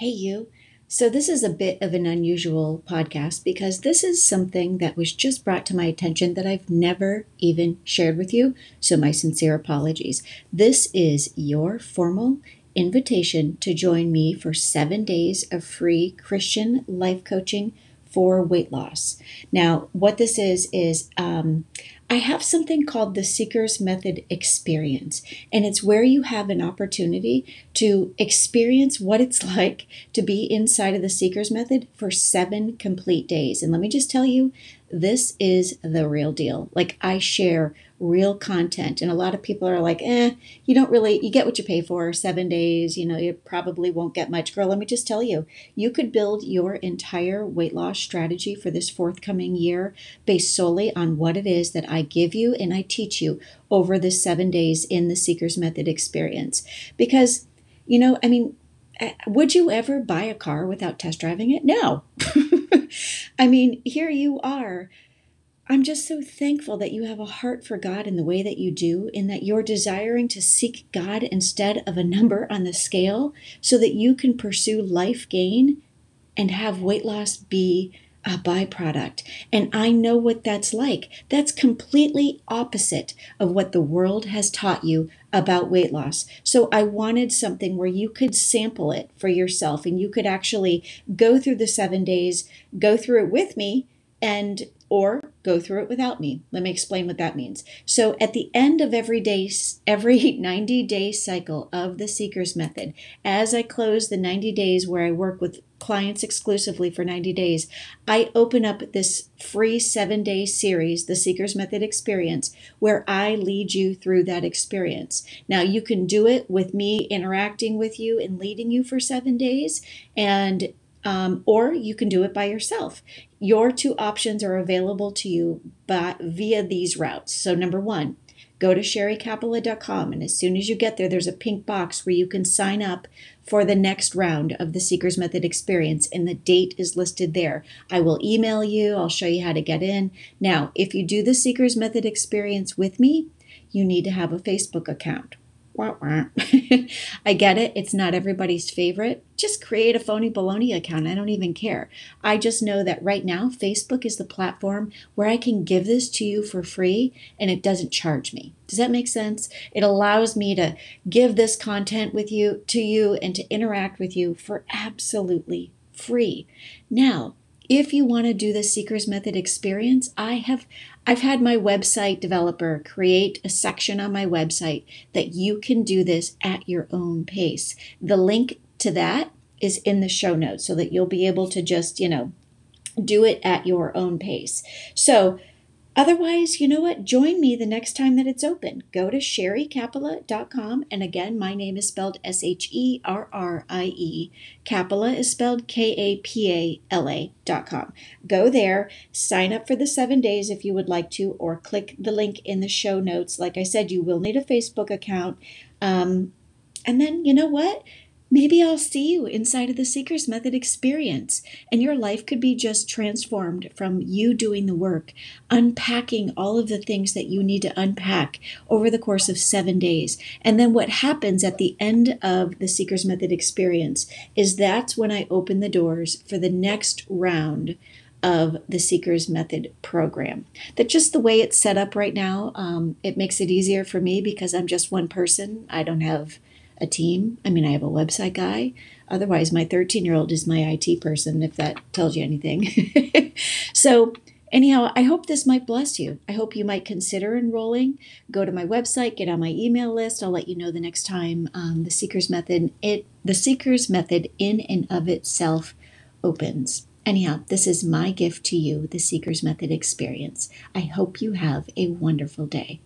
Hey, you. So, this is a bit of an unusual podcast because this is something that was just brought to my attention that I've never even shared with you. So, my sincere apologies. This is your formal invitation to join me for seven days of free Christian life coaching for weight loss. Now, what this is, is um, I have something called the Seeker's Method Experience, and it's where you have an opportunity to experience what it's like to be inside of the Seeker's Method for seven complete days. And let me just tell you, this is the real deal. Like, I share real content. And a lot of people are like, eh, you don't really, you get what you pay for, seven days, you know, you probably won't get much. Girl, let me just tell you, you could build your entire weight loss strategy for this forthcoming year based solely on what it is that I give you and I teach you over the seven days in the Seeker's Method experience. Because, you know, I mean, Uh, would you ever buy a car without test driving it? No. I mean, here you are I'm just so thankful that you have a heart for God in the way that you do, in that you're desiring to seek God instead of a number on the scale so that you can pursue life gain and have weight loss be a byproduct. And I know what that's like. That's completely opposite of what the world has taught you about weight loss. So I wanted something where you could sample it for yourself and you could actually go through the seven days, go through it with me, and or go through it without me. Let me explain what that means. So at the end of every day every 90 day cycle of the seekers method, as I close the 90 days where I work with clients exclusively for 90 days, I open up this free 7-day series, the Seekers Method Experience, where I lead you through that experience. Now, you can do it with me interacting with you and leading you for 7 days and um, or you can do it by yourself. Your two options are available to you by, via these routes. So, number one, go to sherriekapala.com, and as soon as you get there, there's a pink box where you can sign up for the next round of the Seekers Method experience, and the date is listed there. I will email you, I'll show you how to get in. Now, if you do the Seekers Method experience with me, you need to have a Facebook account. I get it. It's not everybody's favorite. Just create a phony baloney account. I don't even care. I just know that right now, Facebook is the platform where I can give this to you for free and it doesn't charge me. Does that make sense? It allows me to give this content with you to you and to interact with you for absolutely free. Now, if you want to do the seekers method experience i have i've had my website developer create a section on my website that you can do this at your own pace. The link to that is in the show notes so that you'll be able to just you know do it at your own pace. So Otherwise, you know what? Join me the next time that it's open. Go to sherriekapala.com. And again, my name is spelled S H E R R I E. Kapala is spelled K A P A L A.com. Go there, sign up for the seven days if you would like to, or click the link in the show notes. Like I said, you will need a Facebook account. Um, and then, you know what? Maybe I'll see you inside of the Seeker's Method experience, and your life could be just transformed from you doing the work, unpacking all of the things that you need to unpack over the course of seven days. And then what happens at the end of the Seeker's Method experience is that's when I open the doors for the next round of the Seeker's Method program. That just the way it's set up right now, um, it makes it easier for me because I'm just one person. I don't have a team. I mean, I have a website guy. Otherwise, my 13 year old is my IT person, if that tells you anything. so, anyhow, I hope this might bless you. I hope you might consider enrolling. Go to my website, get on my email list. I'll let you know the next time um, the Seeker's Method, it the Seeker's Method in and of itself opens. Anyhow, this is my gift to you, the Seeker's Method experience. I hope you have a wonderful day.